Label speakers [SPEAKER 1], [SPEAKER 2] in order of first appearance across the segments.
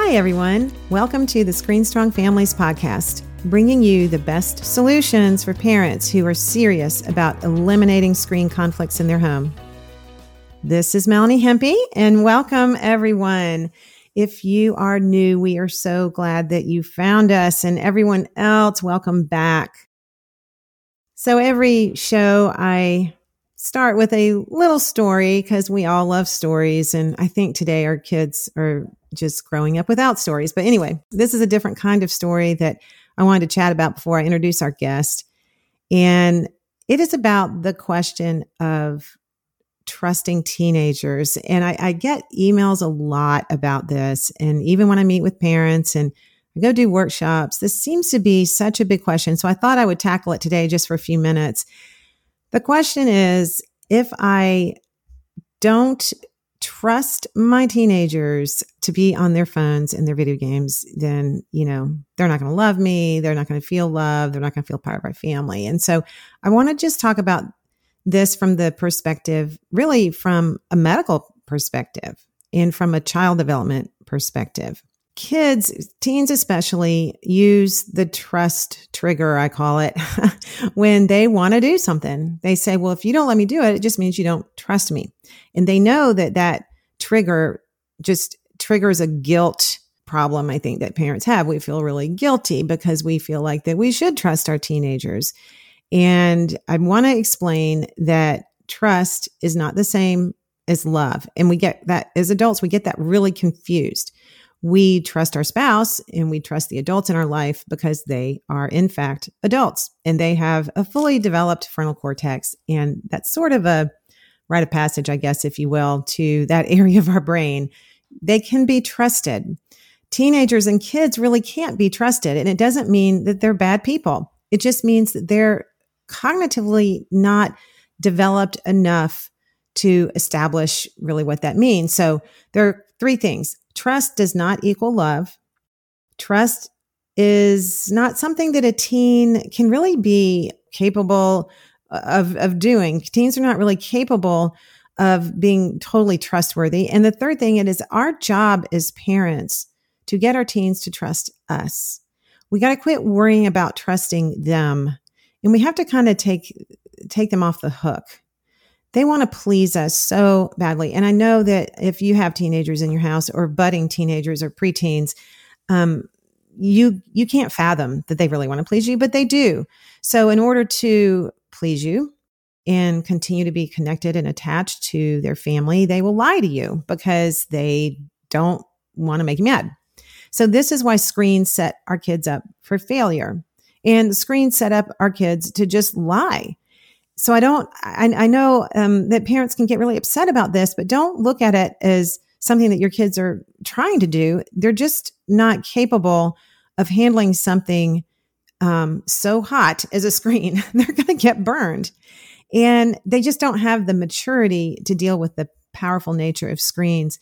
[SPEAKER 1] Hi, everyone. Welcome to the Screen Strong Families podcast, bringing you the best solutions for parents who are serious about eliminating screen conflicts in their home. This is Melanie Hempe, and welcome, everyone. If you are new, we are so glad that you found us, and everyone else, welcome back. So, every show, I start with a little story because we all love stories. And I think today our kids are just growing up without stories. But anyway, this is a different kind of story that I wanted to chat about before I introduce our guest. And it is about the question of trusting teenagers. And I, I get emails a lot about this. And even when I meet with parents and I go do workshops, this seems to be such a big question. So I thought I would tackle it today just for a few minutes. The question is if I don't trust my teenagers to be on their phones and their video games, then, you know, they're not going to love me. They're not going to feel love. They're not going to feel part of our family. And so I want to just talk about this from the perspective, really from a medical perspective and from a child development perspective kids, teens especially, use the trust trigger, I call it, when they want to do something. They say, well, if you don't let me do it, it just means you don't trust me. And they know that that trigger just triggers a guilt problem, I think, that parents have. We feel really guilty because we feel like that we should trust our teenagers. And I want to explain that trust is not the same as love. And we get that as adults, we get that really confused we trust our spouse and we trust the adults in our life because they are, in fact, adults and they have a fully developed frontal cortex. And that's sort of a rite of passage, I guess, if you will, to that area of our brain. They can be trusted. Teenagers and kids really can't be trusted. And it doesn't mean that they're bad people, it just means that they're cognitively not developed enough to establish really what that means. So there are three things Trust does not equal love. Trust is not something that a teen can really be capable uh, of, of doing. Teens are not really capable of being totally trustworthy. And the third thing it is our job as parents to get our teens to trust us. We got to quit worrying about trusting them. And we have to kind of take take them off the hook they want to please us so badly. And I know that if you have teenagers in your house or budding teenagers or preteens, um, you you can't fathom that they really want to please you, but they do. So in order to please you and continue to be connected and attached to their family, they will lie to you because they don't want to make you mad. So this is why screens set our kids up for failure. And screens set up our kids to just lie so I don't, I, I know um, that parents can get really upset about this, but don't look at it as something that your kids are trying to do. They're just not capable of handling something um, so hot as a screen. They're going to get burned. And they just don't have the maturity to deal with the powerful nature of screens.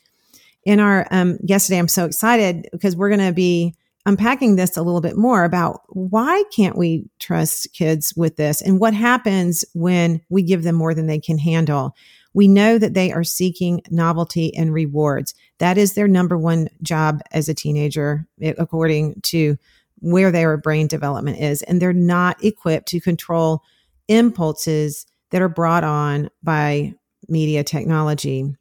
[SPEAKER 1] In our um, guest today, I'm so excited because we're going to be unpacking this a little bit more about why can't we trust kids with this and what happens when we give them more than they can handle. We know that they are seeking novelty and rewards. That is their number one job as a teenager, eh, according to where their brain development is. And they're not equipped to control impulses that are brought on by media technology.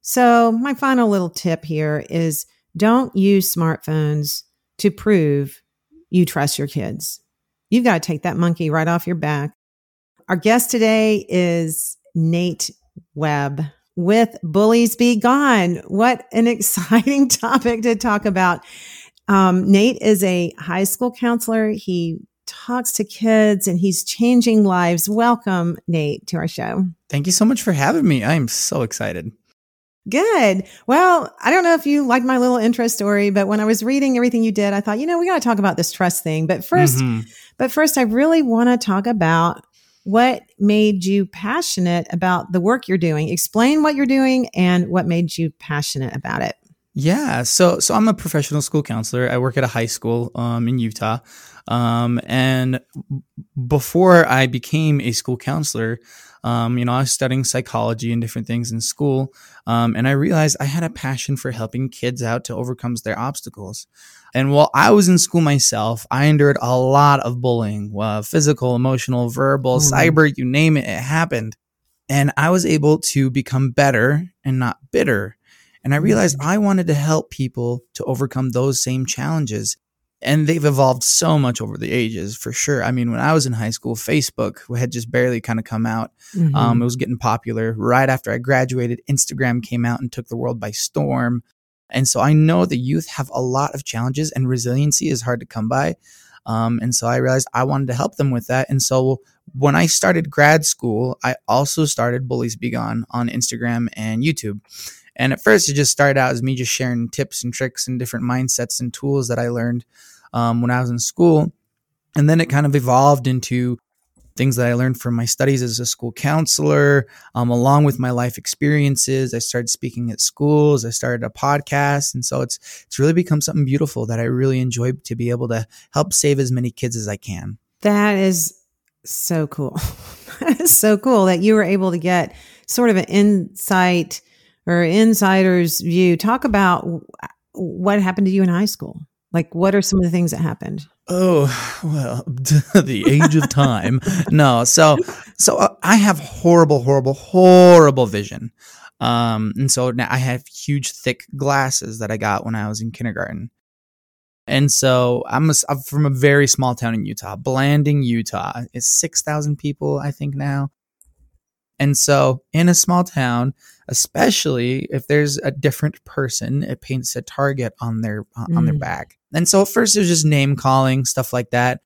[SPEAKER 1] So, my final little tip here is don't use smartphones to prove you trust your kids. You've got to take that monkey right off your back. Our guest today is Nate Webb with Bullies Be Gone. What an exciting topic to talk about. Um, Nate is a high school counselor. He talks to kids and he's changing lives. Welcome, Nate, to our show.
[SPEAKER 2] Thank you so much for having me. I am so excited.
[SPEAKER 1] Good. Well, I don't know if you liked my little intro story, but when I was reading everything you did, I thought, you know, we got to talk about this trust thing. But 1st mm-hmm. but first, I really want to talk about what made you passionate about the work you're doing. Explain what you're doing and what made you passionate about it.
[SPEAKER 3] Yeah, so so I'm a professional school counselor. I work at a high school um, in Utah, um, and before I became a school counselor, um, you know, I was studying psychology and different things in school, um, and I realized I had a passion for helping kids out to overcome their obstacles. And while I was in school myself, I endured a lot of bullying, uh, physical, emotional, verbal, mm. cyber, you name it, it happened. And I was able to become better and not bitter and I realized mm-hmm. I wanted to help people to overcome those same challenges. And they've evolved so much over the ages, for sure. I mean, when I was in high school, Facebook had just barely kind of come out. Mm-hmm. Um, it was getting popular. Right after I graduated, Instagram came out and took the world by storm. And so I know the youth have a lot of challenges, and resiliency is hard to come by. Um, and so I realized I wanted to help them with that. And so when I started grad school, I also started Bullies Be Gone on Instagram and YouTube. And at first, it just started out as me just sharing tips and tricks and different mindsets and tools that I learned um, when I was in school. And then it kind of evolved into things that I learned from my studies as a school counselor, um, along with my life experiences. I started speaking at schools. I started a podcast, and so it's it's really become something beautiful that I really enjoy to be able to help save as many kids as I can.
[SPEAKER 1] That is so cool. that is so cool that you were able to get sort of an insight or insider's view, talk about what happened to you in high school. Like, what are some of the things that happened?
[SPEAKER 3] Oh, well, the age of time. no, so so uh, I have horrible, horrible, horrible vision. Um, and so now I have huge, thick glasses that I got when I was in kindergarten. And so I'm, a, I'm from a very small town in Utah, Blanding, Utah. It's 6,000 people, I think, now. And so in a small town, especially if there's a different person, it paints a target on their mm. on their mm. back. And so at first it was just name calling, stuff like that.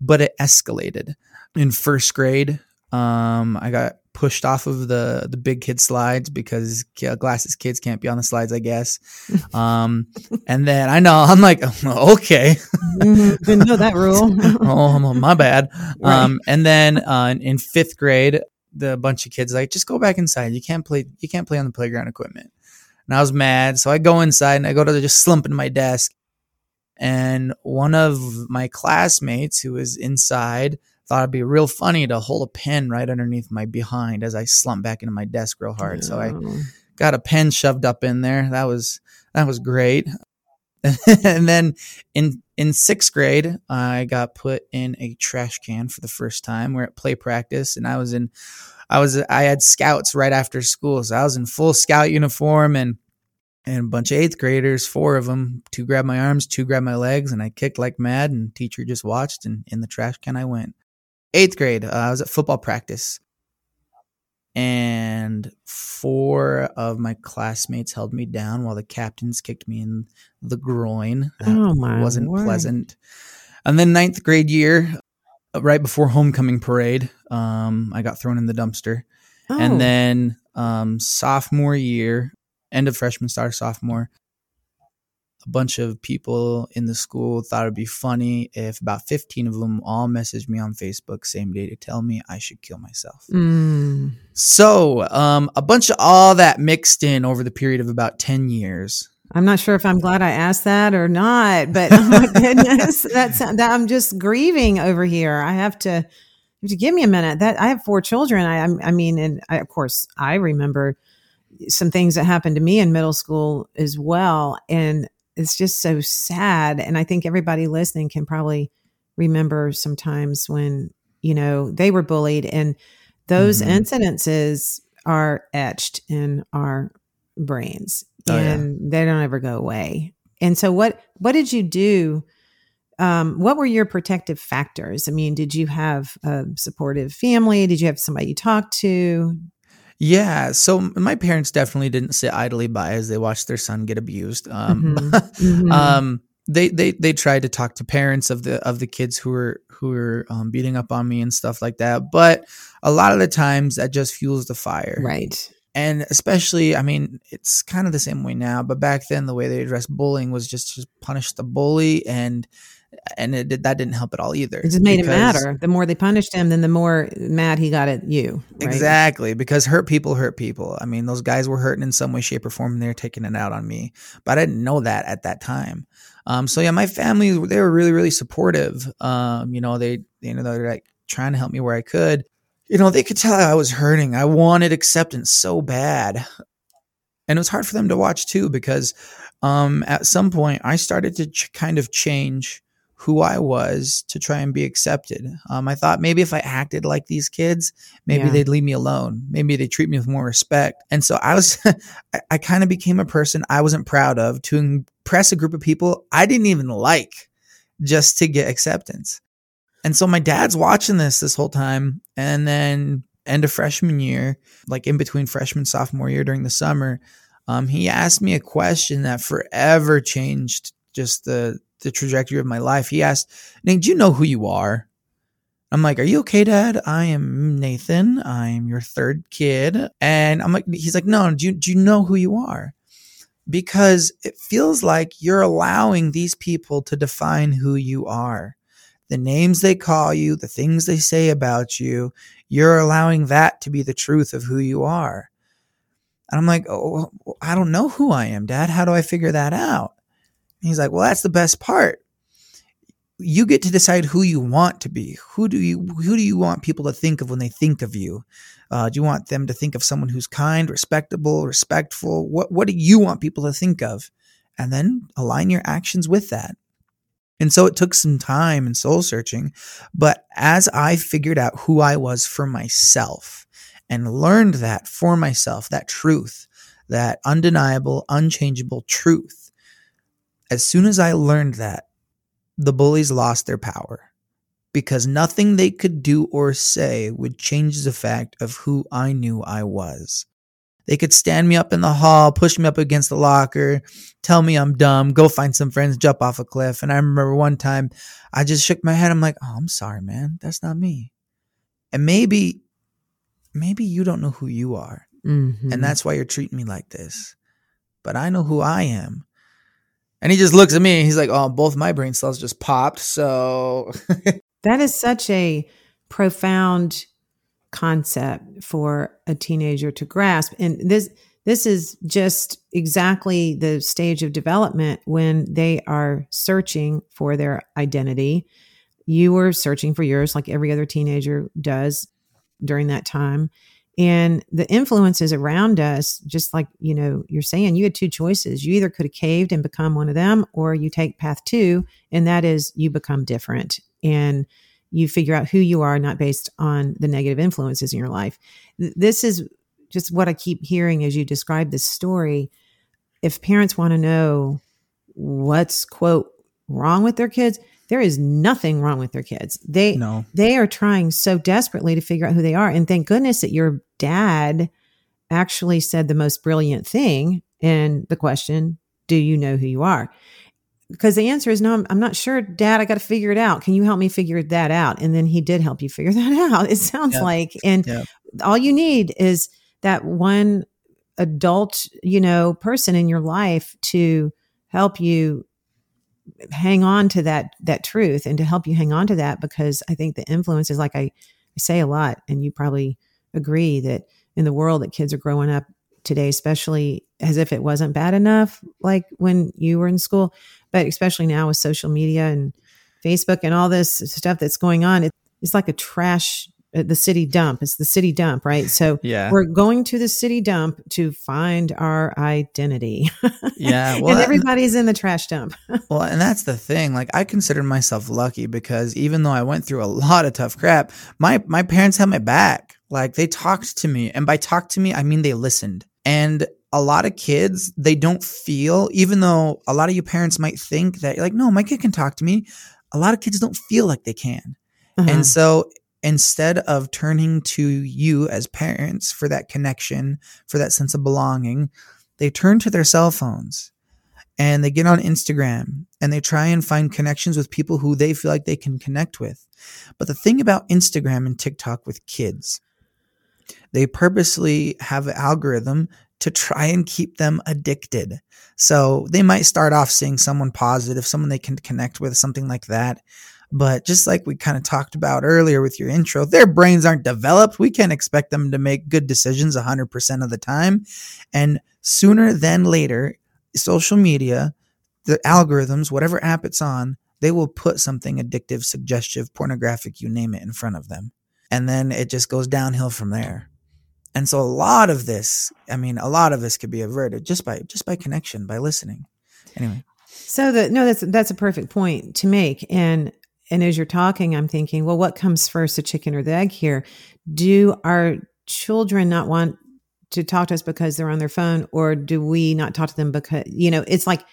[SPEAKER 3] But it escalated. In first grade, um, I got pushed off of the the big kid slides because glasses kids can't be on the slides, I guess. Um, and then I know I'm like, okay,
[SPEAKER 1] mm-hmm. didn't know that rule.
[SPEAKER 3] oh, my bad. Right. Um, and then uh, in fifth grade, the bunch of kids like just go back inside. You can't play. You can't play on the playground equipment. And I was mad, so I go inside and I go to just slump into my desk. And one of my classmates who was inside thought it'd be real funny to hold a pen right underneath my behind as I slump back into my desk real hard. So I got a pen shoved up in there. That was that was great. and then in in sixth grade, I got put in a trash can for the first time. We're at play practice, and I was in, I was I had scouts right after school, so I was in full scout uniform and and a bunch of eighth graders, four of them, two grabbed my arms, two grabbed my legs, and I kicked like mad. And teacher just watched, and in the trash can I went. Eighth grade, uh, I was at football practice and four of my classmates held me down while the captains kicked me in the groin. That oh my wasn't word. pleasant. And then ninth grade year, right before homecoming parade, um, I got thrown in the dumpster. Oh. And then um, sophomore year, end of freshman, start sophomore, a bunch of people in the school thought it'd be funny if about 15 of them all messaged me on Facebook same day to tell me I should kill myself. Mm. So, um, a bunch of all that mixed in over the period of about 10 years.
[SPEAKER 1] I'm not sure if I'm glad I asked that or not, but oh my goodness, that's that I'm just grieving over here. I have to, have to give me a minute. That I have four children. I, I mean, and I, of course, I remember some things that happened to me in middle school as well, and it's just so sad. And I think everybody listening can probably remember sometimes when, you know, they were bullied and those mm-hmm. incidences are etched in our brains oh, and yeah. they don't ever go away. And so what what did you do? Um, what were your protective factors? I mean, did you have a supportive family? Did you have somebody you talked to?
[SPEAKER 3] Yeah, so my parents definitely didn't sit idly by as they watched their son get abused. Um, mm-hmm. mm-hmm. um, they they they tried to talk to parents of the of the kids who were who were um, beating up on me and stuff like that. But a lot of the times that just fuels the fire,
[SPEAKER 1] right?
[SPEAKER 3] And especially, I mean, it's kind of the same way now. But back then, the way they addressed bullying was just to punish the bully and and it did, that didn't help at all either.
[SPEAKER 1] It just made it matter. The more they punished him, then the more mad he got at you.
[SPEAKER 3] Right? Exactly, because hurt people hurt people. I mean, those guys were hurting in some way, shape, or form, and they're taking it out on me. But I didn't know that at that time. Um, so yeah, my family they were really, really supportive. Um, you know, they you know they're like trying to help me where I could. You know, they could tell I was hurting. I wanted acceptance so bad, and it was hard for them to watch too because um, at some point I started to ch- kind of change who I was to try and be accepted. Um, I thought maybe if I acted like these kids, maybe yeah. they'd leave me alone. Maybe they'd treat me with more respect. And so I was, I, I kind of became a person I wasn't proud of to impress a group of people I didn't even like just to get acceptance. And so my dad's watching this this whole time. And then end of freshman year, like in between freshman sophomore year during the summer, um, he asked me a question that forever changed just the the trajectory of my life. He asked, Nate, do you know who you are? I'm like, Are you okay, Dad? I am Nathan. I'm your third kid. And I'm like, he's like, No, do you, do you know who you are? Because it feels like you're allowing these people to define who you are. The names they call you, the things they say about you, you're allowing that to be the truth of who you are. And I'm like, oh, I don't know who I am, Dad. How do I figure that out? He's like, well, that's the best part. You get to decide who you want to be. Who do you who do you want people to think of when they think of you? Uh, do you want them to think of someone who's kind, respectable, respectful? What what do you want people to think of? And then align your actions with that. And so it took some time and soul searching. But as I figured out who I was for myself and learned that for myself, that truth, that undeniable, unchangeable truth, as soon as I learned that, the bullies lost their power because nothing they could do or say would change the fact of who I knew I was. They could stand me up in the hall, push me up against the locker, tell me I'm dumb, go find some friends, jump off a cliff. And I remember one time I just shook my head. I'm like, oh, I'm sorry, man. That's not me. And maybe, maybe you don't know who you are. Mm-hmm. And that's why you're treating me like this. But I know who I am. And he just looks at me. And he's like, "Oh, both my brain cells just popped." So
[SPEAKER 1] that is such a profound concept for a teenager to grasp. And this this is just exactly the stage of development when they are searching for their identity. You were searching for yours like every other teenager does during that time and the influences around us just like you know you're saying you had two choices. You either could have caved and become one of them or you take path two and that is you become different. And you figure out who you are not based on the negative influences in your life. This is just what i keep hearing as you describe this story. If parents want to know what's quote wrong with their kids there is nothing wrong with their kids. They no. they are trying so desperately to figure out who they are. And thank goodness that your dad actually said the most brilliant thing in the question, do you know who you are? Because the answer is no, I'm, I'm not sure, dad, I got to figure it out. Can you help me figure that out? And then he did help you figure that out. It sounds yeah. like, and yeah. all you need is that one adult, you know, person in your life to help you hang on to that that truth and to help you hang on to that because I think the influence is like I, I say a lot and you probably agree that in the world that kids are growing up today especially as if it wasn't bad enough like when you were in school but especially now with social media and Facebook and all this stuff that's going on it, it's like a trash the city dump. It's the city dump, right? So yeah. we're going to the city dump to find our identity.
[SPEAKER 3] Yeah.
[SPEAKER 1] Well, and everybody's in the trash dump.
[SPEAKER 3] well, and that's the thing. Like I consider myself lucky because even though I went through a lot of tough crap, my my parents had my back. Like they talked to me. And by talk to me, I mean they listened. And a lot of kids, they don't feel, even though a lot of you parents might think that like, no, my kid can talk to me. A lot of kids don't feel like they can. Uh-huh. And so instead of turning to you as parents for that connection, for that sense of belonging, they turn to their cell phones and they get on Instagram and they try and find connections with people who they feel like they can connect with. But the thing about Instagram and TikTok with kids, they purposely have an algorithm to try and keep them addicted. So they might start off seeing someone positive, someone they can connect with, something like that. But just like we kind of talked about earlier with your intro, their brains aren't developed. We can't expect them to make good decisions 100% of the time. And sooner than later, social media, the algorithms, whatever app it's on, they will put something addictive, suggestive, pornographic, you name it, in front of them. And then it just goes downhill from there. And so a lot of this, I mean, a lot of this could be averted just by just by connection, by listening. Anyway.
[SPEAKER 1] So the no, that's that's a perfect point to make. And and as you're talking, I'm thinking, well, what comes first, the chicken or the egg here? Do our children not want to talk to us because they're on their phone, or do we not talk to them because, you know, it's like,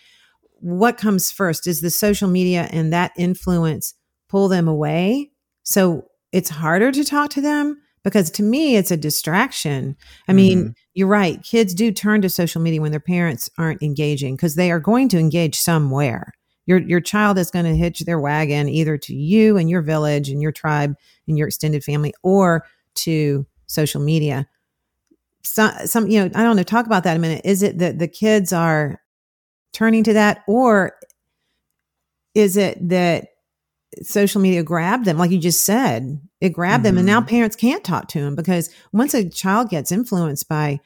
[SPEAKER 1] what comes first? Is the social media and that influence pull them away? So it's harder to talk to them because to me, it's a distraction. I mean, mm-hmm. you're right. Kids do turn to social media when their parents aren't engaging because they are going to engage somewhere your your child is going to hitch their wagon either to you and your village and your tribe and your extended family or to social media some some you know i don't know talk about that a minute is it that the kids are turning to that or is it that social media grabbed them like you just said it grabbed mm-hmm. them and now mm-hmm. parents can't talk to them because once a child gets influenced by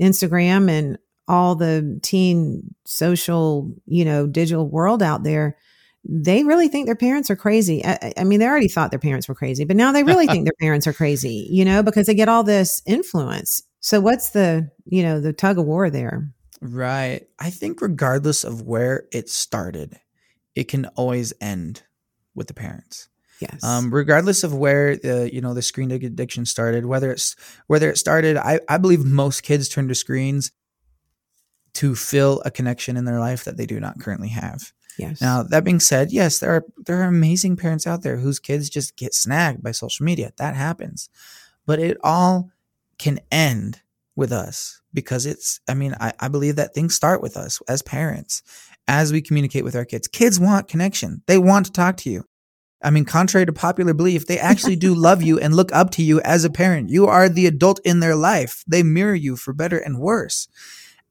[SPEAKER 1] instagram and all the teen social, you know, digital world out there, they really think their parents are crazy. I, I, mean, they already thought their parents were crazy, but now they really think their parents are crazy, you know, because they get all this influence. So what's the, you know, the tug of war there?
[SPEAKER 3] Right. I think regardless of where it started, it can always end with the parents.
[SPEAKER 1] Yes.
[SPEAKER 3] Um, regardless of where the you know the screen addiction started, whether it's whether it started, I, I believe most kids turn to screens to fill a connection in their life that they do not currently have.
[SPEAKER 1] Yes.
[SPEAKER 3] Now, that being said, yes, there are there are amazing parents out there whose kids just get snagged by social media. That happens. But it all can end with us because it's I mean, I, I believe that things start with us as parents, as we communicate with our kids. Kids want connection. They want to talk to you. I mean, contrary to popular belief, they actually do love you and look up to you as a parent. You are the adult in their life. They mirror you for better and worse.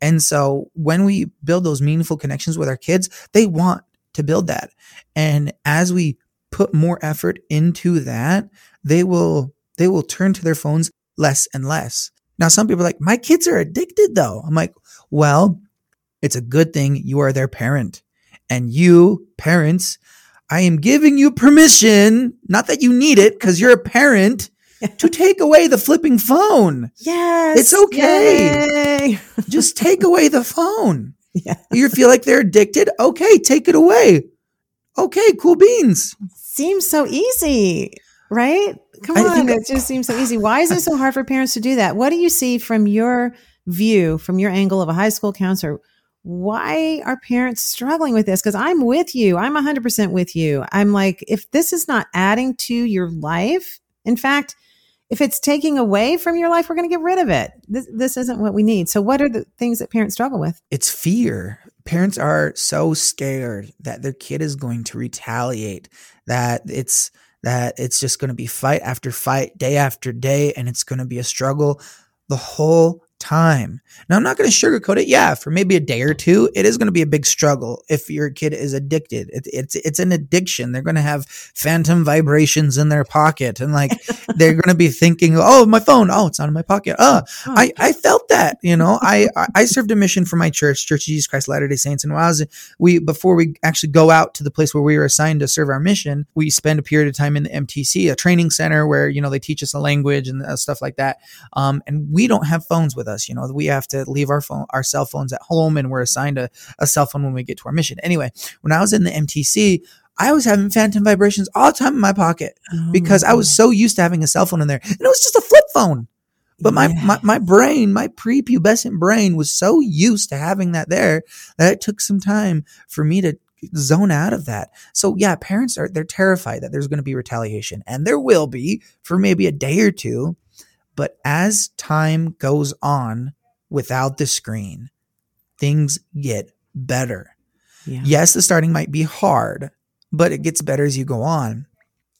[SPEAKER 3] And so when we build those meaningful connections with our kids, they want to build that. And as we put more effort into that, they will they will turn to their phones less and less. Now some people are like, "My kids are addicted though." I'm like, "Well, it's a good thing you are their parent. And you, parents, I am giving you permission, not that you need it because you're a parent, to take away the flipping phone.
[SPEAKER 1] Yes.
[SPEAKER 3] It's okay. Just take away the phone. Yeah. You feel like they're addicted? Okay, take it away. Okay, cool beans.
[SPEAKER 1] Seems so easy, right? Come on, it just seems so easy. Why is it so hard for parents to do that? What do you see from your view, from your angle of a high school counselor? Why are parents struggling with this? Because I'm with you. I'm 100% with you. I'm like, if this is not adding to your life, in fact, if it's taking away from your life, we're going to get rid of it. This, this isn't what we need. So, what are the things that parents struggle with?
[SPEAKER 3] It's fear. Parents are so scared that their kid is going to retaliate, that it's that it's just going to be fight after fight, day after day, and it's going to be a struggle the whole time. Now, I'm not going to sugarcoat it. Yeah, for maybe a day or two, it is going to be a big struggle if your kid is addicted. It, it's it's an addiction. They're going to have phantom vibrations in their pocket, and like they're going to be thinking, "Oh, my phone. Oh, it's not in my pocket. Oh, oh I I felt that. You know, I I served a mission for my church, Church of Jesus Christ Latter Day Saints, and while I was we before we actually go out to the place where we were assigned to serve our mission, we spend a period of time in the MTC, a training center where you know they teach us a language and uh, stuff like that. Um, and we don't have phones with us. You know, we have to leave our phone, our cell phones at home, and we're assigned a, a cell phone when we get to our mission. Anyway, when I was in the MTC, I was having phantom vibrations all the time in my pocket oh because I was so used to having a cell phone in there, and it was just a flip phone. But my, yes. my, my brain, my prepubescent brain was so used to having that there that it took some time for me to zone out of that. So yeah, parents are, they're terrified that there's going to be retaliation and there will be for maybe a day or two. But as time goes on without the screen, things get better. Yeah. Yes, the starting might be hard, but it gets better as you go on.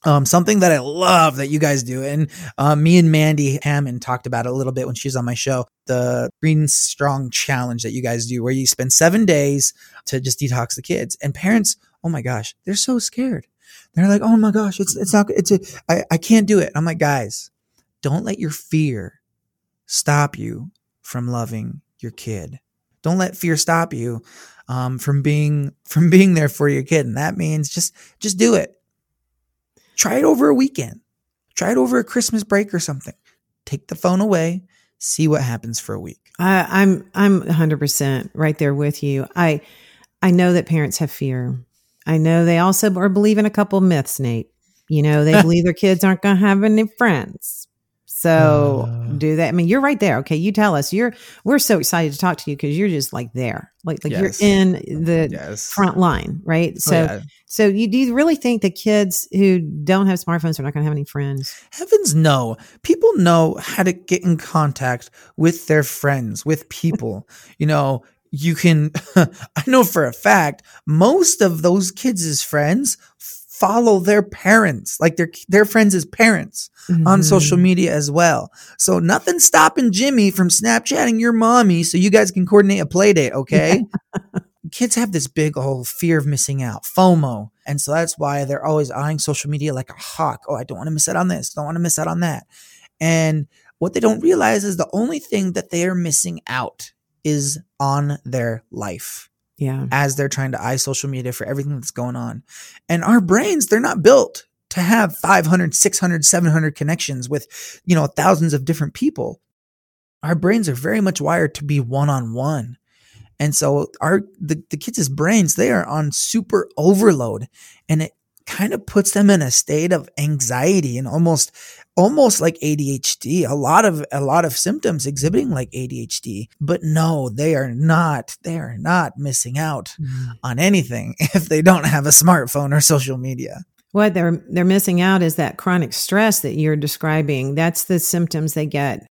[SPEAKER 3] Um, something that I love that you guys do, and uh, me and Mandy Hammond talked about it a little bit when she was on my show. The Screen Strong Challenge that you guys do, where you spend seven days to just detox the kids, and parents, oh my gosh, they're so scared. They're like, oh my gosh, it's it's not, it's a, I, I can't do it. I'm like, guys, don't let your fear stop you from loving your kid. Don't let fear stop you um, from being from being there for your kid, and that means just just do it Try it over a weekend. Try it over a Christmas break or something. Take the phone away, see what happens for a week.
[SPEAKER 1] I, I'm I'm 100% right there with you. I I know that parents have fear. I know they also are believe in a couple myths, Nate. You know, they believe their kids aren't going to have any friends. So uh, do that. I mean, you're right there. Okay, you tell us. You're we're so excited to talk to you because you're just like there, like like yes. you're in the yes. front line, right? Oh, so oh, yeah. so you do you really think the kids who don't have smartphones are not going to have any friends?
[SPEAKER 3] Heavens no. People know how to get in contact with their friends, with people. you know, you can I know for a fact most of those kids' friends follow their parents, like their their friends' parents mm-hmm. on social media as well. So nothing's stopping Jimmy from Snapchatting your mommy so you guys can coordinate a play date, okay? Kids have this big old fear of missing out, FOMO. And so that's why they're always eyeing social media like a hawk. Oh, I don't want to miss out on this, don't want to miss out on that. And what they don't realize is the only thing that they are missing out is on their life
[SPEAKER 1] yeah.
[SPEAKER 3] as they're trying to eye social media for everything that's going on. And our brains they're not built to have 500 600 700 connections with you know thousands of different people. Our brains are very much wired to be one-on-one. And so our the, the kids' brains they are on super overload and it kind of puts them in a state of anxiety and almost almost like ADHD a lot of a lot of symptoms exhibiting like ADHD but no they are not they are not missing out mm. on anything if they don't have a smartphone or social media
[SPEAKER 1] what they're they're missing out is that chronic stress that you're describing that's the symptoms they get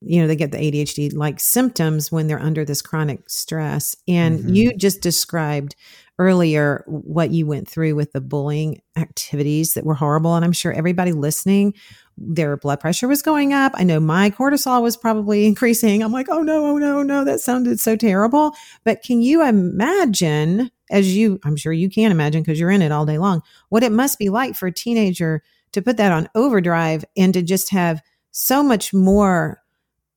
[SPEAKER 1] you know they get the ADHD like symptoms when they're under this chronic stress and mm-hmm. you just described earlier what you went through with the bullying activities that were horrible. And I'm sure everybody listening, their blood pressure was going up. I know my cortisol was probably increasing. I'm like, oh no, oh no, no, that sounded so terrible. But can you imagine, as you, I'm sure you can imagine because you're in it all day long, what it must be like for a teenager to put that on overdrive and to just have so much more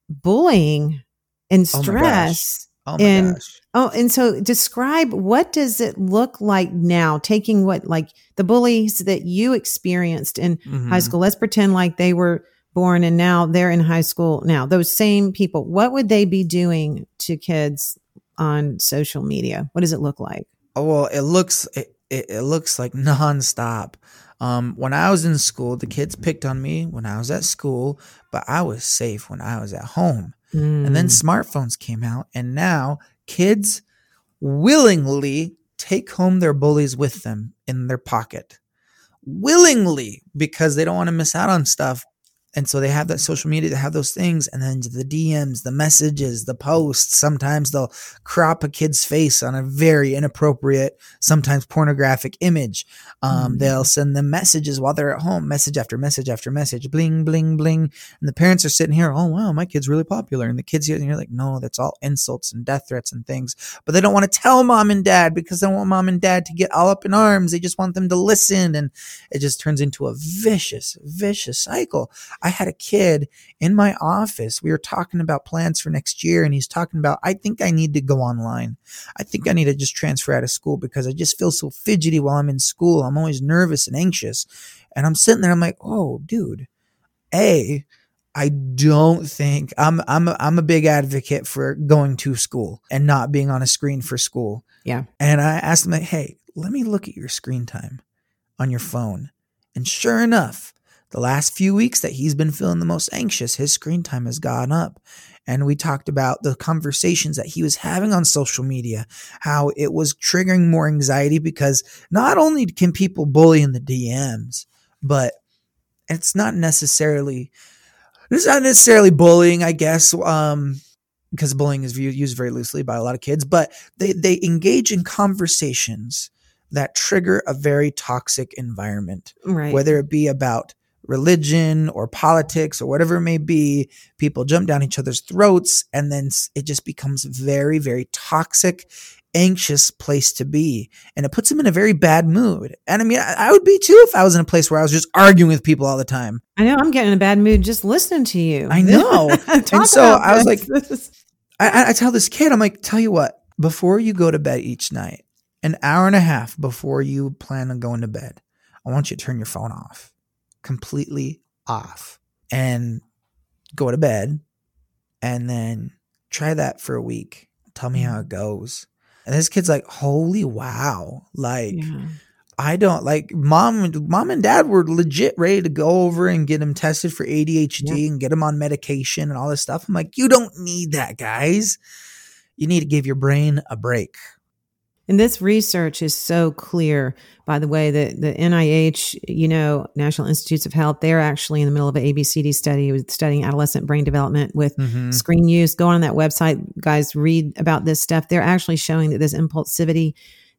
[SPEAKER 1] bullying and oh stress.
[SPEAKER 3] Oh and gosh.
[SPEAKER 1] oh, and so describe what does it look like now? Taking what like the bullies that you experienced in mm-hmm. high school. Let's pretend like they were born and now they're in high school now. Those same people, what would they be doing to kids on social media? What does it look like?
[SPEAKER 3] Oh well, it looks it, it, it looks like nonstop. Um, when I was in school, the kids picked on me when I was at school, but I was safe when I was at home. Mm. And then mm. smartphones came out, and now kids willingly take home their bullies with them in their pocket. Willingly, because they don't want to miss out on stuff and so they have that social media they have those things and then the dms the messages the posts sometimes they'll crop a kid's face on a very inappropriate sometimes pornographic image. Um, mm-hmm. they'll send them messages while they're at home message after message after message bling bling bling. And the parents are sitting here oh wow my kid's really popular. And the kids here, and you're like no that's all insults and death threats and things. But they don't want to tell mom and dad because they don't want mom and dad to get all up in arms. They just want them to listen. And it just turns into a vicious vicious cycle I had a kid in my office. We were talking about plans for next year, and he's talking about, I think I need to go online. I think I need to just transfer out of school because I just feel so fidgety while I'm in school. I'm always nervous and anxious. And I'm sitting there, I'm like, oh, dude, A, I don't think I'm I'm a, I'm a big advocate for going to school and not being on a screen for school.
[SPEAKER 1] Yeah.
[SPEAKER 3] And I asked him like, "Hey, let me look at your screen time on your phone." And sure enough, the last few weeks that he's been feeling the most anxious, his screen time has gone up. And we talked about the conversations that he was having on social media, how it was triggering more anxiety because not only can people bully in the DMs, but it's not necessarily it's not necessarily bullying, I guess, um, because bullying is used very loosely by a lot of kids, but they, they engage in conversations that trigger a very toxic environment,
[SPEAKER 1] Right.
[SPEAKER 3] whether it be about religion or politics or whatever it may be. People jump down each other's throats, and then it just becomes very, very toxic, anxious place to be, and it puts them in a very bad mood. And I mean, I, I would be too if I was in a place where I was just arguing with people all the time.
[SPEAKER 1] I know I'm getting in a bad mood just listening to you.
[SPEAKER 3] I know. And so I was
[SPEAKER 1] this.
[SPEAKER 3] like-
[SPEAKER 1] This is-
[SPEAKER 3] I- I, I tell this kid, I'm like, tell you what, before you go to bed each night, an hour and a half before you plan on going to bed, I want you to turn your phone off, completely off, and go to bed. And then try that for a week. Tell me how mm. it goes. And this kid's like, holy wow. Like,
[SPEAKER 1] yeah.
[SPEAKER 3] I don't like mom mom and dad were legit ready to go over and get him tested for ADHD and get him on medication and all this stuff. I'm like, you don't need that, guys. You need to give your brain a break.
[SPEAKER 1] And this research is so clear, by the way, that the NIH, you know, National Institutes of Health, they're actually in the middle of an ABCD study studying adolescent brain development with
[SPEAKER 3] Mm-hmm.
[SPEAKER 1] screen use. Go on that website, guys, read about this stuff. They're actually showing that this impulsivity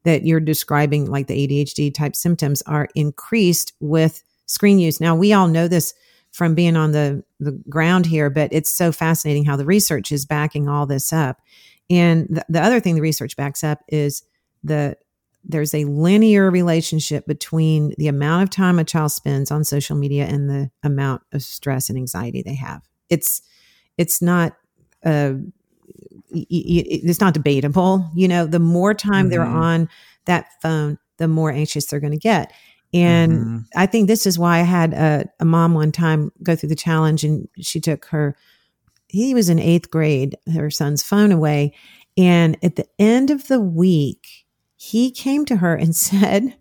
[SPEAKER 1] that you're describing, like the ADHD type symptoms, are increased with screen use. Now, we all know this from being on the, the ground here, but it's so fascinating how the research is backing all this up. And the, the other thing the research backs up is the there's a linear relationship between the amount of time a child spends on social media and the amount of stress and anxiety they have. It's it's not uh, it's not debatable. You know, the more time they're
[SPEAKER 3] Mhm.
[SPEAKER 1] on that phone, the more anxious they're going to get. And
[SPEAKER 3] Mhm.
[SPEAKER 1] I think this is why I had a, a mom one time go through the challenge and she took her, he was in eighth grade, her son's phone away. And at the end of the week, he came to her and said,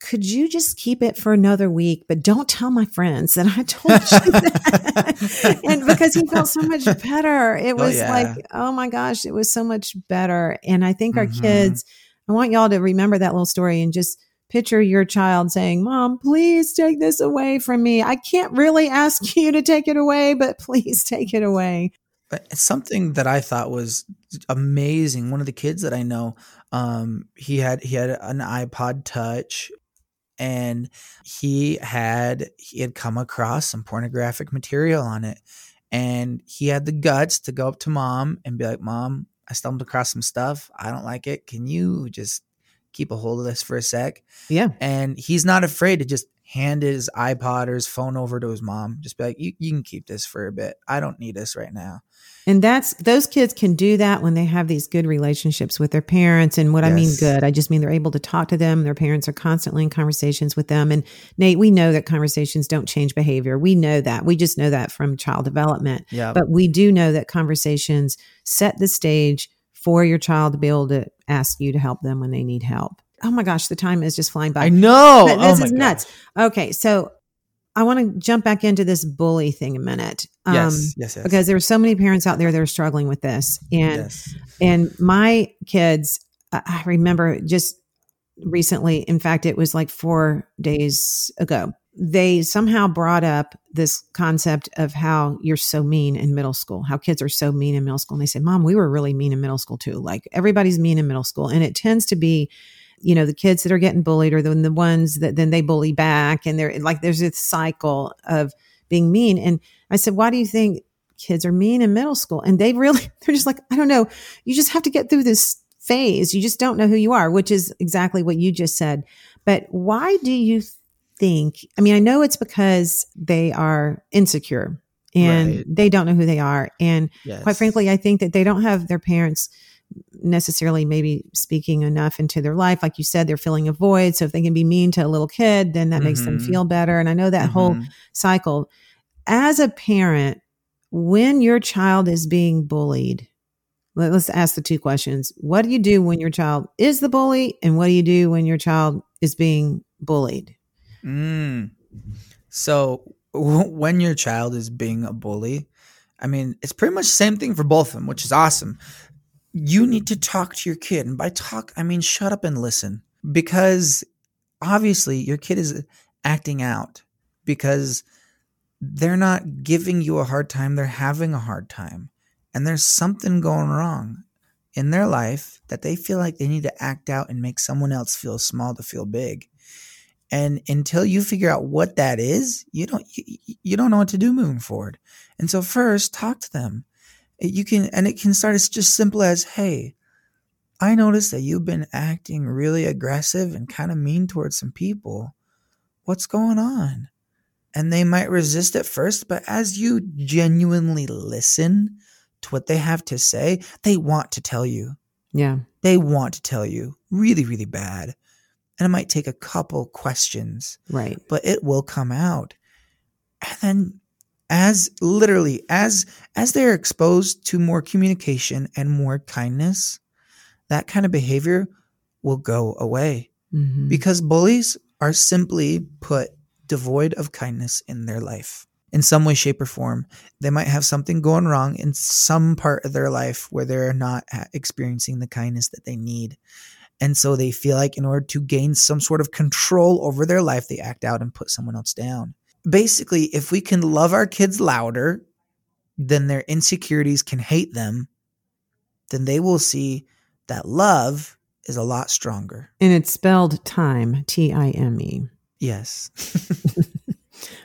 [SPEAKER 1] could you just keep it for another week, but don't tell my friends that I told you that? and because he felt so much better. It
[SPEAKER 3] Oh,
[SPEAKER 1] was
[SPEAKER 3] yeah.
[SPEAKER 1] like, oh my gosh, it was so much better. And I think our
[SPEAKER 3] Mhm.
[SPEAKER 1] kids, I want y'all to remember that little story and just picture your child saying, Mom, please take this away from me. I can't really ask you to take it away, but please take it away.
[SPEAKER 3] But something that I thought was amazing. One of the kids that I know, um, he had he had an iPod Touch, and he had he had come across some pornographic material on it, and he had the guts to go up to mom and be like, "Mom, I stumbled across some stuff. I don't like it. Can you just keep a hold of this for a sec?"
[SPEAKER 1] Yeah.
[SPEAKER 3] And he's not afraid to just hand his iPod or his phone over to his mom. Just be like, "You you can keep this for a bit. I don't need this right now."
[SPEAKER 1] And that's those kids can do that when they have these good relationships with their parents. And what I mean good, I just mean they're able to talk to them. Their parents are constantly in conversations with them. And Nate, we know that conversations don't change behavior. We know that. We just know that from child development.
[SPEAKER 3] Yeah.
[SPEAKER 1] But we do know that conversations set the stage for your child to be able to ask you to help them when they need help. Oh my gosh, the time is just flying by.
[SPEAKER 3] I know. Oh
[SPEAKER 1] this
[SPEAKER 3] my
[SPEAKER 1] is
[SPEAKER 3] gosh.
[SPEAKER 1] nuts. Okay, so I want to jump back into this bully thing a minute. Um,
[SPEAKER 3] Yes, yes, yes.
[SPEAKER 1] Because there are so many parents out there that are struggling with this. And
[SPEAKER 3] yes.
[SPEAKER 1] and my kids, I remember just recently, in fact, it was like four days ago, they somehow brought up this concept of how you're so mean in middle school, how kids are so mean in middle school. And they said, Mom, we were really mean in middle school too. Like everybody's mean in middle school. And it tends to be, you know, the kids that are getting bullied are the, the ones that then they bully back. And they're like, there's this cycle of being mean. And I said, Why do you think kids are mean in middle school? And they really, they're just like, I don't know. You just have to get through this phase. You just don't know who you are, which is exactly what you just said. But why do you think? I mean, I know it's because they are insecure and
[SPEAKER 3] Right.
[SPEAKER 1] they don't know who they are. And
[SPEAKER 3] Yes.
[SPEAKER 1] quite frankly, I think that they don't have their parents necessarily maybe speaking enough into their life. Like you said, they're filling a void. So if they can be mean to a little kid, then that makes them
[SPEAKER 3] Mhm.
[SPEAKER 1] feel better. And I know that whole
[SPEAKER 3] Mhm.
[SPEAKER 1] cycle. As a parent, when your child is being bullied, let- let's ask the two questions. What do you do when your child is the bully? And what do you do when your child is being bullied?
[SPEAKER 3] Mm. So w- when your child is being a bully, I mean, it's pretty much the same thing for both of them, which is awesome. You need to talk to your kid. And by talk, I mean shut up and listen. Because obviously your kid is acting out because they're not giving you a hard time. They're having a hard time. And there's something going wrong. in their life that they feel like they need to act out and make someone else feel small to feel big. And until you figure out what that is, you don't you, you don't know what to do moving forward. And so first, talk to them. You can and it can start as just simple as, "Hey, I noticed that you've been acting really aggressive and kind of mean towards some people. What's going on?" And they might resist at first, but as you genuinely listen to what they have to say, they want to tell you.
[SPEAKER 1] Yeah.
[SPEAKER 3] They want to tell you really, really bad. And it might take a couple questions,
[SPEAKER 1] Right.
[SPEAKER 3] but it will come out. And then as literally as as they're exposed to more communication and more kindness, that kind of behavior will go away.
[SPEAKER 1] Mhm.
[SPEAKER 3] because bullies are simply put devoid of kindness in their life. In some way shape or form they might have something going wrong in some part of their life where they're not experiencing the kindness that they need. And so they feel like in order to gain some sort of control over their life they act out and put someone else down basically if we can love our kids louder then their insecurities can hate them then they will see that love is a lot stronger
[SPEAKER 1] And it's spelled time, T I M E.
[SPEAKER 3] yes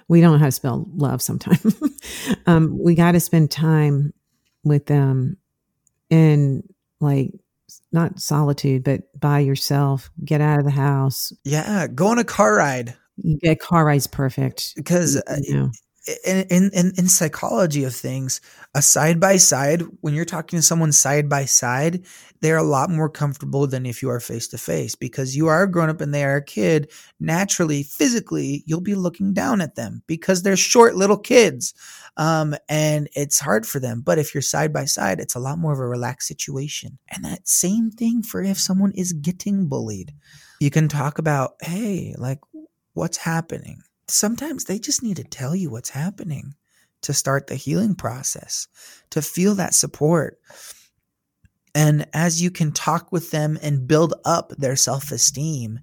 [SPEAKER 1] We don't know how to spell love sometimes. um, we got to spend time with them in like not solitude, but by yourself. Get out of the house.
[SPEAKER 3] Yeah, go on a car ride
[SPEAKER 1] You get car rides perfect.
[SPEAKER 3] because uh,
[SPEAKER 1] You know.
[SPEAKER 3] in, in in in psychology of things, a side by side when you're talking to someone side by side, they're a lot more comfortable than if you are face to face because you are a grown up and they are a kid. Naturally, physically, you'll be looking down at them because they're short little kids, um, and it's hard for them. But if you're side by side, it's a lot more of a relaxed situation. And that same thing for if someone is getting bullied, you can talk about, hey, like what's happening. Sometimes they just need to tell you what's happening to start the healing process, to feel that support. And as you can talk with them and build up their self esteem,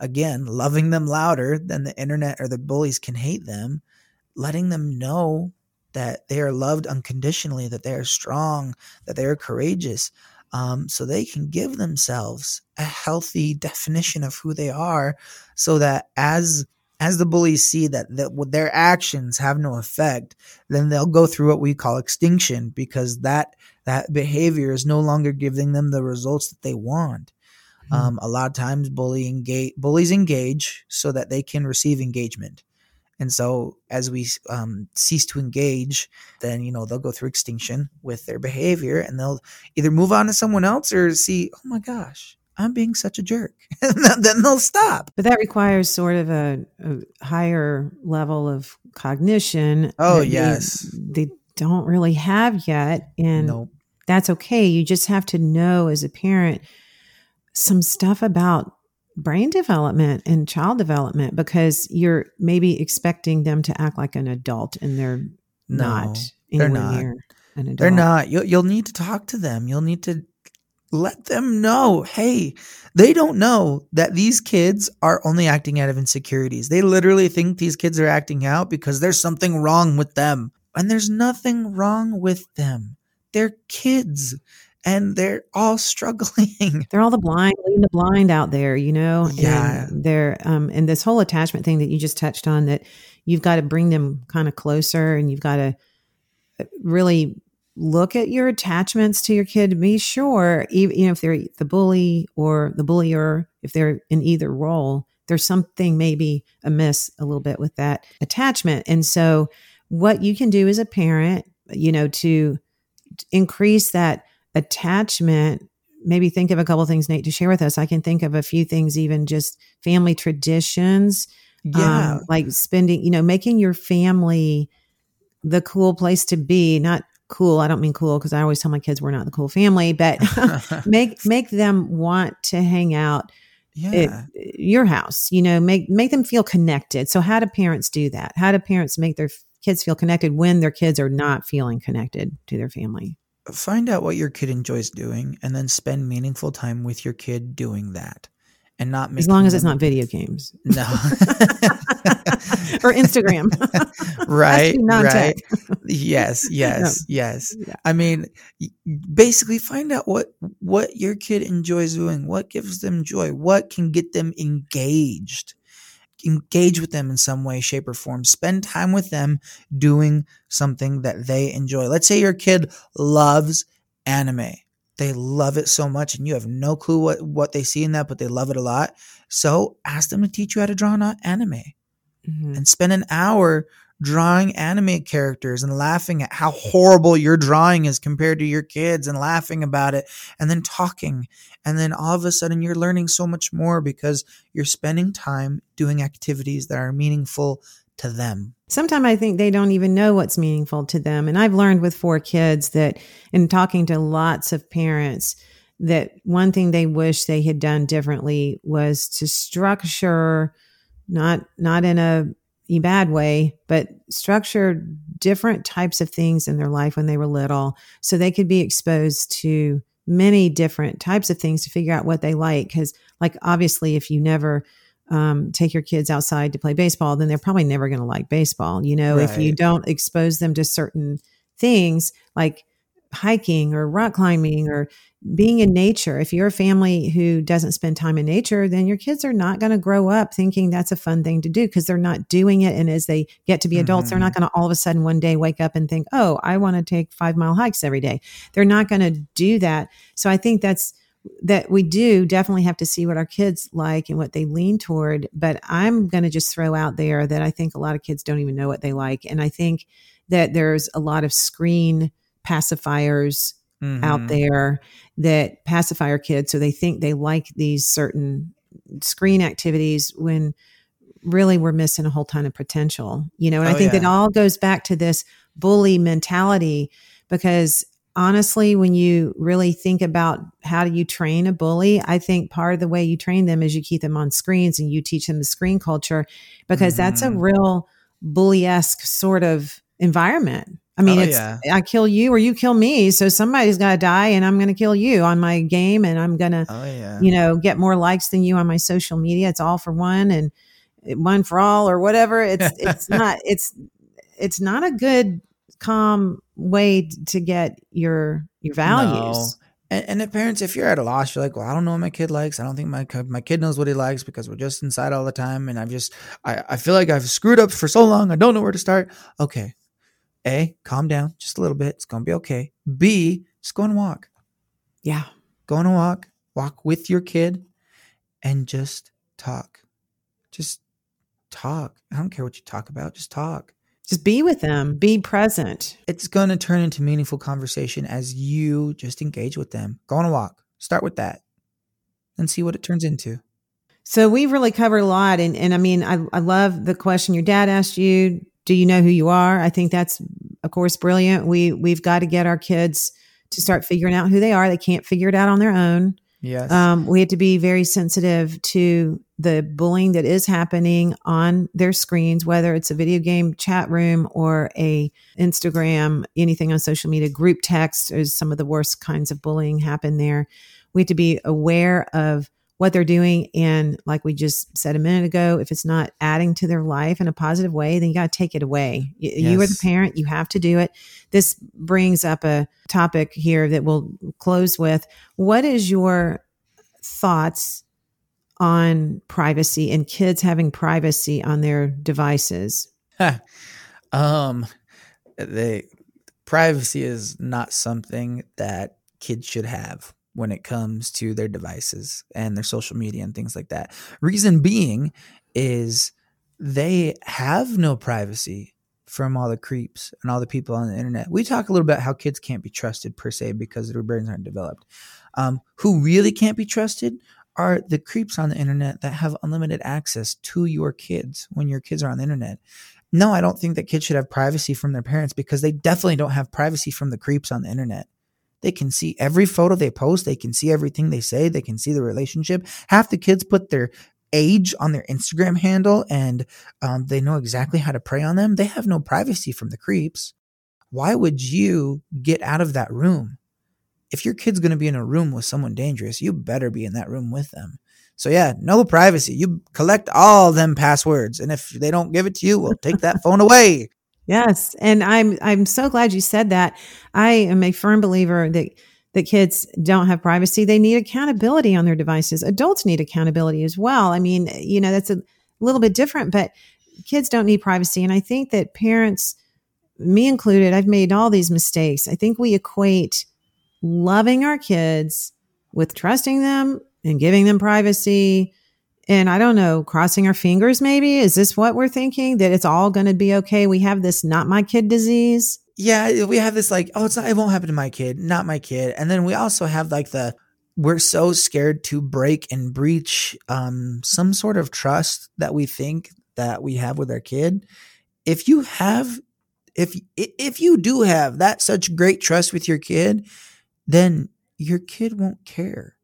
[SPEAKER 3] again, loving them louder than the internet or the bullies can hate them, letting them know that they are loved unconditionally, that they are strong, that they are courageous, um, so they can give themselves a healthy definition of who they are, so that as as the bullies see that, that their actions have no effect, then they'll go through what we call extinction because that that behavior is no longer giving them the results that they want.
[SPEAKER 1] Hmm.
[SPEAKER 3] Um, a lot of times, bully engage, bullies engage so that they can receive engagement. And so, as we um, cease to engage, then you know they'll go through extinction with their behavior, and they'll either move on to someone else or see, oh my gosh, I'm being such a jerk, and then they'll stop.
[SPEAKER 1] But that requires sort of a, a higher level of cognition.
[SPEAKER 3] Oh,
[SPEAKER 1] that they-
[SPEAKER 3] yes.
[SPEAKER 1] They, don't really have yet. And
[SPEAKER 3] Nope.
[SPEAKER 1] that's okay. You just have to know as a parent some stuff about brain development and child development because you're maybe expecting them to act like an adult and they're
[SPEAKER 3] No,
[SPEAKER 1] not
[SPEAKER 3] they're not.
[SPEAKER 1] near an adult.
[SPEAKER 3] They're not. You'll, you'll need to talk to them. You'll need to let them know hey, they don't know that these kids are only acting out of insecurities. They literally think these kids are acting out because there's something wrong with them. And there's nothing wrong with them. They're kids and they're all struggling.
[SPEAKER 1] They're all the blind, leading the blind out there, you know.
[SPEAKER 3] Yeah.
[SPEAKER 1] And they're um, and this whole attachment thing that you just touched on that you've got to bring them kind of closer, and you've got to uh, really look at your attachments to your kid to be sure, even you know, if they're the bully or the bullier, if they're in either role, there's something maybe amiss a little bit with that attachment, and so what you can do as a parent, you know, to increase that attachment maybe think of a couple things nate to share with us. I can think of a few things even just family traditions
[SPEAKER 3] Yeah.
[SPEAKER 1] um, like spending you know making your family the cool place to be. Not cool i don't mean cool because i always tell my kids we're not the cool family but make make them want to hang out
[SPEAKER 3] yeah.
[SPEAKER 1] at your house you know make make them feel connected. So how do parents do that? How do parents make their kids feel connected when their kids are not feeling connected to their family
[SPEAKER 3] find out what your kid enjoys doing and then spend meaningful time with your kid doing that and not
[SPEAKER 1] as long as it's not video games
[SPEAKER 3] no
[SPEAKER 1] or Instagram.
[SPEAKER 3] right, right. Yes, yes, no. yes. Yeah. I mean, basically find out what what your kid enjoys doing, what gives them joy, what can get them engaged. Engage with them in some way, shape, or form. Spend time with them doing something that they enjoy. Let's say your kid loves anime they love it so much and you have no clue what, what they see in that, but they love it a lot. So ask them to teach you how to draw an anime mm-hmm. and spend an hour drawing anime characters and laughing at how horrible your drawing is compared to your kids and laughing about it and then talking. And then all of a sudden you're learning so much more because you're spending time doing activities that are meaningful to them.
[SPEAKER 1] Sometimes I think they don't even know what's meaningful to them. And I've learned with four kids that in talking to lots of parents, that one thing they wish they had done differently was to structure not not in a, a bad way, but structure different types of things in their life when they were little so they could be exposed to many different types of things to figure out what they like. Because, like, obviously, if you never um, take your kids outside to play baseball, then they're probably never going to like baseball. You know, right. if you don't expose them to certain things like hiking or rock climbing or being in nature. If you're a family who doesn't spend time in nature, then your kids are not going to grow up thinking that's a fun thing to do because they're not doing it. And as they get to be adults, mm-hmm. they're not mm-hmm. going to all of a sudden one day wake up and think, oh, I want to take five mile hikes every day. They're not going to do that. So I think that's that we do definitely have to see what our kids like and what they lean toward. But I'm going to just throw out there that I think a lot of kids don't even know what they like. And I think that there's a lot of screen pacifiers mm-hmm. out there that pacify our kids. So they think they like these certain screen activities when really we're missing a whole ton of potential, you know? And oh, I think yeah. that all goes back to this bully mentality because honestly, when you really think about how do you train a bully, I think part of the way you train them is you keep them on screens and you teach them the screen culture because mm-hmm. that's a mm-hmm. real bully esque sort of environment. I mean, oh, it's yeah. I kill you or you kill me, so somebody's got to die, and I'm going to kill you on my game, and I'm going to, oh, yeah. you know, get more likes than you on my social media. It's all for one and eh, one for all or whatever. It's it's not it's it's not a good calm way to get your your values. No.
[SPEAKER 3] And, and parents, if you're at a loss, you're like, well, I don't know what my kid likes. I don't think my my kid knows what he likes because we're just inside all the time, and I've just I, I feel like I've screwed up for so long. I don't know where to start. Okay, a calm down just a little bit. It's gonna be okay. B just go and walk.
[SPEAKER 1] Yeah,
[SPEAKER 3] go on a walk. Walk with your kid, and just talk. Just talk. I don't care what you talk about. Just talk.
[SPEAKER 1] Just be with them, be present.
[SPEAKER 3] It's going to turn into meaningful conversation as you just engage with them. Go on a walk. Start with that and see what it turns into.
[SPEAKER 1] So we've really covered a lot. And, and I mean, I, I love the question your dad asked you. Do you know who you are? I think that's, of course, brilliant. We, we've got to get our kids to start figuring out who they are. They can't figure it out on their own.
[SPEAKER 3] Yes.
[SPEAKER 1] Um, we have to be very sensitive to the bullying that is happening on their screens, whether it's a video game chat room or a Instagram, anything on social media, group text is some of the worst kinds of bullying happen there. We have to be aware of what they're doing. And like we just said a minute ago, if it's not adding to their life in a positive way, then you got to take it away. You, yes. you are the parent, you have to do it. This brings up a topic here that we'll close with. What is your thoughts on privacy and kids having privacy on their devices?
[SPEAKER 3] um, they privacy is not something that kids should have when it comes to their devices and their social media and things like that. Reason being is they have no privacy from all the creeps and all the people on the internet. We talk a little about how kids can't be trusted per se because their brains aren't developed. Um, who really can't be trusted are the creeps on the internet that have unlimited access to your kids when your kids are on the internet. No, I don't think that kids should have privacy from their parents because they definitely don't have privacy from the creeps on the internet. They can see every photo they post. They can see everything they say. They can see the relationship. Half the kids put their age on their Instagram handle and um, they know exactly how to prey on them. They have no privacy from the creeps. Why would you get out of that room? if your kid's going to be in a room with someone dangerous, you better be in that room with them. So yeah, no privacy. You collect all them passwords, and if they don't give it to you, we'll take that phone away.
[SPEAKER 1] Yes, and I'm I'm so glad you said that. I am a firm believer that that kids don't have privacy. They need accountability on their devices. Adults need accountability as well. I mean, you know, that's a little bit different, but kids don't need privacy. And I think that parents, me included, I've made all these mistakes. I think we equate loving our kids with trusting them and giving them privacy. And I don't know, crossing our fingers maybe. Is this what we're thinking? That it's all going to be okay? We have this not my kid disease.
[SPEAKER 3] Yeah, we have this like, oh, it's not, it won't happen to my kid, not my kid. And then we also have like the, we're so scared to break and breach um, some sort of trust that we think that we have with our kid. If you have, if if you do have that such great trust with your kid, then your kid won't care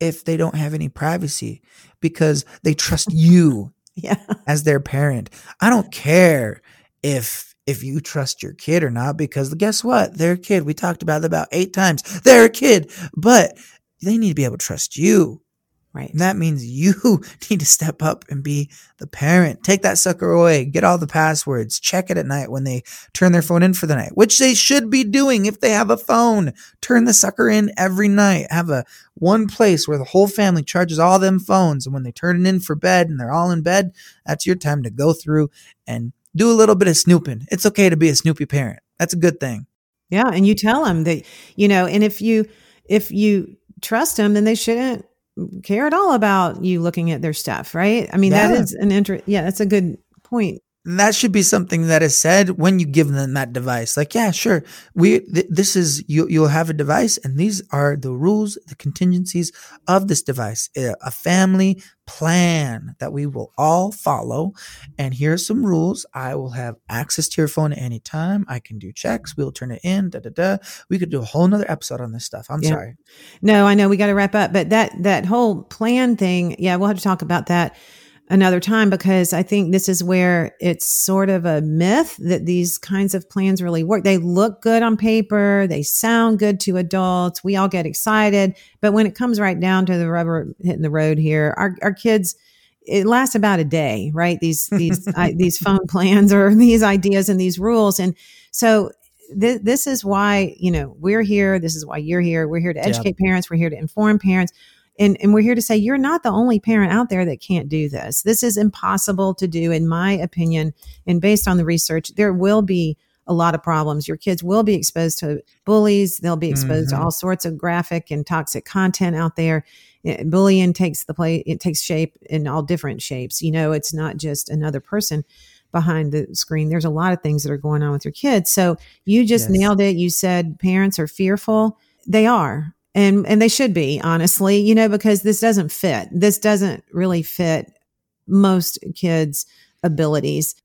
[SPEAKER 3] if they don't have any privacy because they trust you
[SPEAKER 1] yeah.
[SPEAKER 3] as their parent. I don't care if if you trust your kid or not because guess what? They're a kid. We talked about it about 8 times. They're a kid, but they need to be able to trust you.
[SPEAKER 1] Right.
[SPEAKER 3] And that means you need to step up and be the parent. Take that sucker away. Get all the passwords. Check it at night when they turn their phone in for the night, which they should be doing if they have a phone. Turn the sucker in every night. Have a one place where the whole family charges all them phones. And when they turn it in for bed and they're all in bed, that's your time to go through and do a little bit of snooping. It's okay to be a snoopy parent. That's a good thing.
[SPEAKER 1] Yeah. And you tell them that, you know, and if you, if you trust them, then they shouldn't care at all about you looking at their stuff, right? I mean, yeah. that is an interest. Yeah, that's a good point
[SPEAKER 3] that should be something that is said when you give them that device. Like, yeah, sure, we th- this is you. You'll have a device, and these are the rules, the contingencies of this device. A family plan that we will all follow. And here are some rules. I will have access to your phone at any time. I can do checks. We'll turn it in. Da da da. We could do a whole nother episode on this stuff. I'm yeah. sorry.
[SPEAKER 1] No, I know we got to wrap up, but that that whole plan thing. Yeah, we'll have to talk about that another time because I think this is where it's sort of a myth that these kinds of plans really work. They look good on paper, they sound good to adults. We all get excited, but when it comes right down to the rubber hitting the road here, our our kids it lasts about a day, right? These these I, these phone plans or these ideas and these rules and so th- this is why, you know, we're here, this is why you're here. We're here to educate parents, we're here to inform parents and, and we're here to say you're not the only parent out there that can't do this. This is impossible to do, in my opinion. And based on the research, there will be a lot of problems. Your kids will be exposed to bullies. They'll be exposed mm-hmm. to all sorts of graphic and toxic content out there. It, eh, bullying takes the play. It takes shape in all different shapes. You know, it's not just another person behind the screen. There's a lot of things that are going on with your kids. So you just yes. nailed it. You said parents are fearful. They are and and they should be honestly you know because this doesn't fit. This doesn't really fit most kids abilities.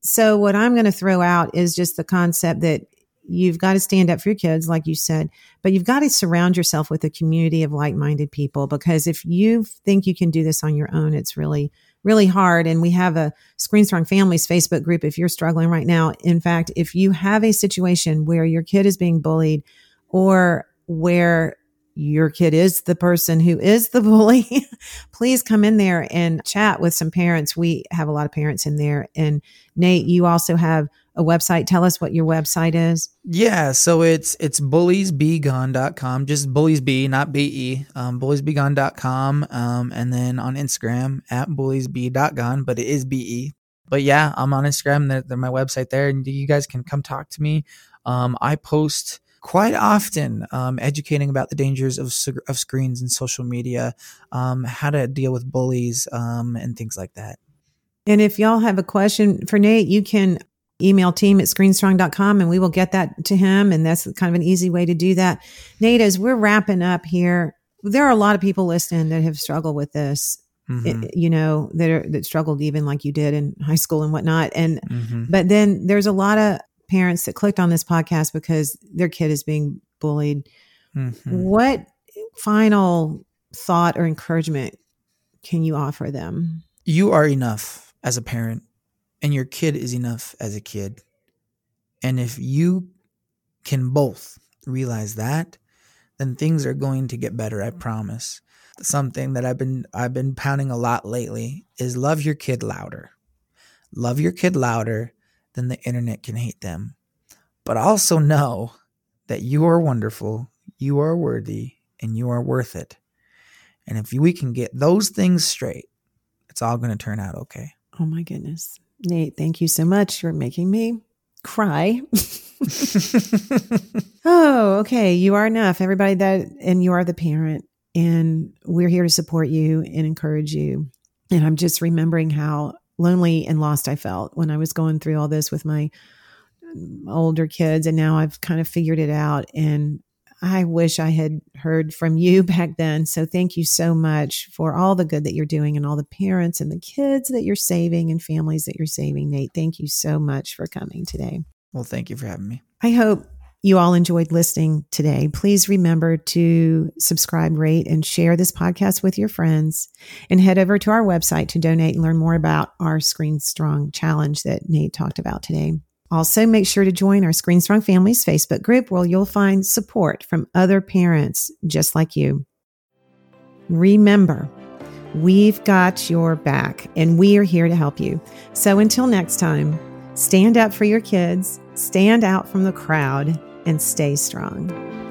[SPEAKER 1] So what i'm going to throw out is just the concept that you've got to stand up for your kids like you said but you've got to surround yourself with a community of like-minded people because if you think you can do this on your own it's really really hard. And we have a screen strong families facebook group if you're struggling right now. In fact if you have a situation where your kid is being bullied or where your kid is the person who is the bully, please come in there and chat with some parents. We have a lot of parents in there. And Nate, you also have a website. Tell us what your website is.
[SPEAKER 3] Yeah, so it's it's bulliesbegone.com, just bulliesb, not be, um, bulliesbegone.com, um, and then on Instagram at bulliesb.gone, but it is be. But yeah, I'm on Instagram. They're, they're my website there, and you guys can come talk to me. Um, I post quite often um, educating about the dangers of, of screens and social media, um, how to deal with bullies, um, and things like that.
[SPEAKER 1] And if y'all have a question for Nate, you can email team at screenstrong.com and we will get that to him. And that's kind of an easy way to do that. Nate, as we're wrapping up here, there are a lot of people listening that have struggled with this. Mm-hmm. It, you know that are that struggled even like you did in high school and whatnot and mm-hmm. but then there's a lot of parents that clicked on this podcast because their kid is being bullied. Mm-hmm. What final thought or encouragement can you offer them?
[SPEAKER 3] You are enough as a parent, and your kid is enough as a kid. And if you can both realize that, then things are going to get better, I promise. something that I've been I've been pounding a lot lately is love your kid louder. Love your kid louder than the internet can hate them. But also know that you are wonderful, you are worthy, and you are worth it. And if we can get those things straight, it's all going to turn out okay.
[SPEAKER 1] Oh my goodness. Nate, thank you so much. You're making me cry. oh, okay. You are enough. Everybody that, and you are the parent, and we're here to support you and encourage you. And I'm just remembering how lonely and lost I felt when I was going through all this with my older kids. And now I've kind of figured it out. And I wish I had heard from you back then. So thank you so much for all the good that you're doing and all the parents and the kids that you're saving and families that you're saving. Nate, thank you so much for coming today.
[SPEAKER 3] Well, thank you for having me.
[SPEAKER 1] I hope you all enjoyed listening today. Please remember to subscribe, rate, and share this podcast with your friends. And head over to our website to donate and learn more about our Screen Strong challenge that Nate talked about today. Also, make sure to join our Screen Strong Families Facebook group where you'll find support from other parents just like you. Remember, we've got your back and we are here to help you. So until next time, stand up for your kids, stand out from the crowd, and stay strong.